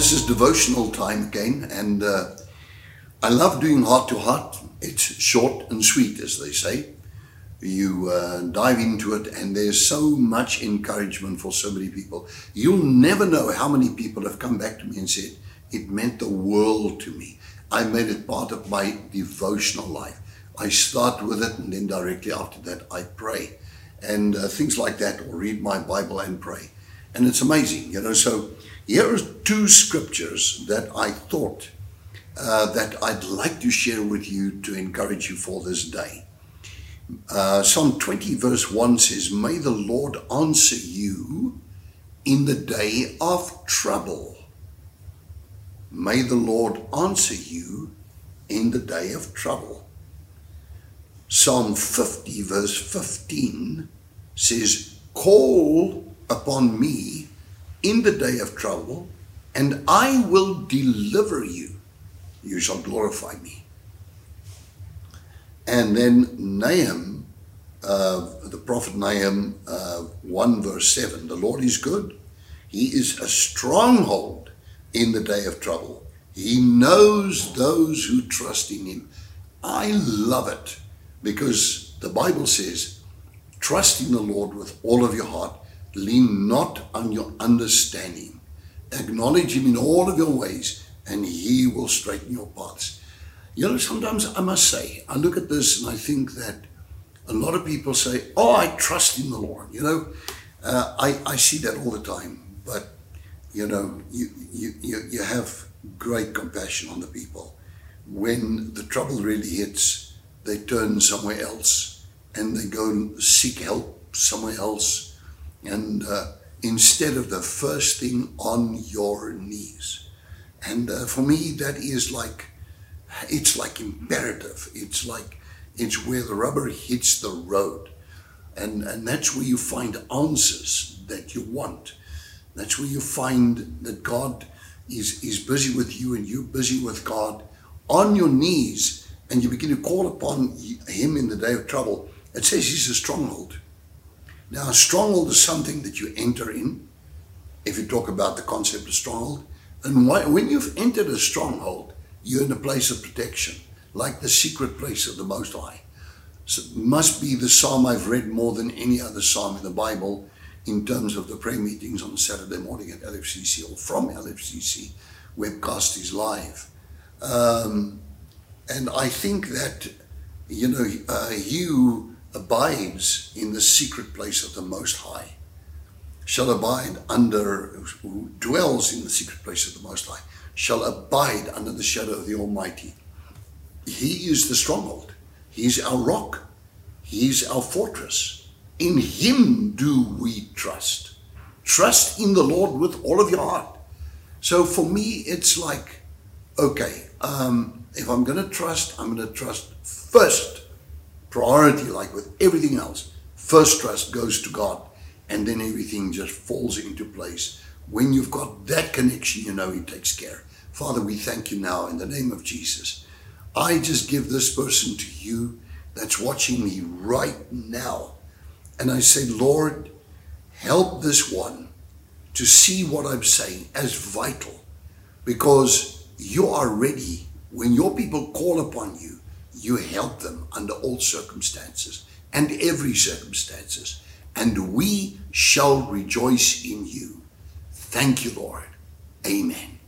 This is devotional time again, and uh, I love doing heart to heart. It's short and sweet, as they say. You uh, dive into it, and there's so much encouragement for so many people. You'll never know how many people have come back to me and said, It meant the world to me. I made it part of my devotional life. I start with it, and then directly after that, I pray. And uh, things like that, or read my Bible and pray. And it's amazing, you know. So here are two scriptures that I thought uh, that I'd like to share with you to encourage you for this day. Uh, Psalm 20, verse 1 says, May the Lord answer you in the day of trouble. May the Lord answer you in the day of trouble. Psalm 50, verse 15 says, Call upon me in the day of trouble, and I will deliver you. You shall glorify me. And then Nahum, uh, the prophet Nahum, uh, 1 verse 7 the Lord is good. He is a stronghold in the day of trouble. He knows those who trust in him. I love it because the Bible says, trust in the Lord with all of your heart Lean not on your understanding. Acknowledge Him in all of your ways, and He will straighten your paths. You know, sometimes I must say, I look at this and I think that a lot of people say, Oh, I trust in the Lord. You know, uh, I, I see that all the time. But, you know, you, you, you, you have great compassion on the people. When the trouble really hits, they turn somewhere else and they go and seek help somewhere else and uh, instead of the first thing on your knees. And uh, for me, that is like, it's like imperative. It's like, it's where the rubber hits the road. And, and that's where you find answers that you want. That's where you find that God is, is busy with you and you're busy with God on your knees and you begin to call upon Him in the day of trouble. It says He's a stronghold. Now, a stronghold is something that you enter in, if you talk about the concept of stronghold. And when you've entered a stronghold, you're in a place of protection, like the secret place of the Most High. So it must be the psalm I've read more than any other psalm in the Bible in terms of the prayer meetings on Saturday morning at LFCC or from LFCC. Webcast is live. Um, and I think that, you know, uh, you abides in the secret place of the Most High shall abide under, who dwells in the secret place of the Most High, shall abide under the shadow of the Almighty. He is the stronghold. He's our rock. He's our fortress. In Him do we trust. Trust in the Lord with all of your heart. So for me, it's like, okay, um, if I'm going to trust, I'm going to trust first priority, like with everything else. First trust goes to God, and then everything just falls into place. When you've got that connection, you know He takes care. Father, we thank you now in the name of Jesus. I just give this person to you that's watching me right now. And I say, Lord, help this one to see what I'm saying as vital because you are ready. When your people call upon you, you help them under all circumstances and every circumstances, and we shall rejoice in you. Thank you, Lord. Amen.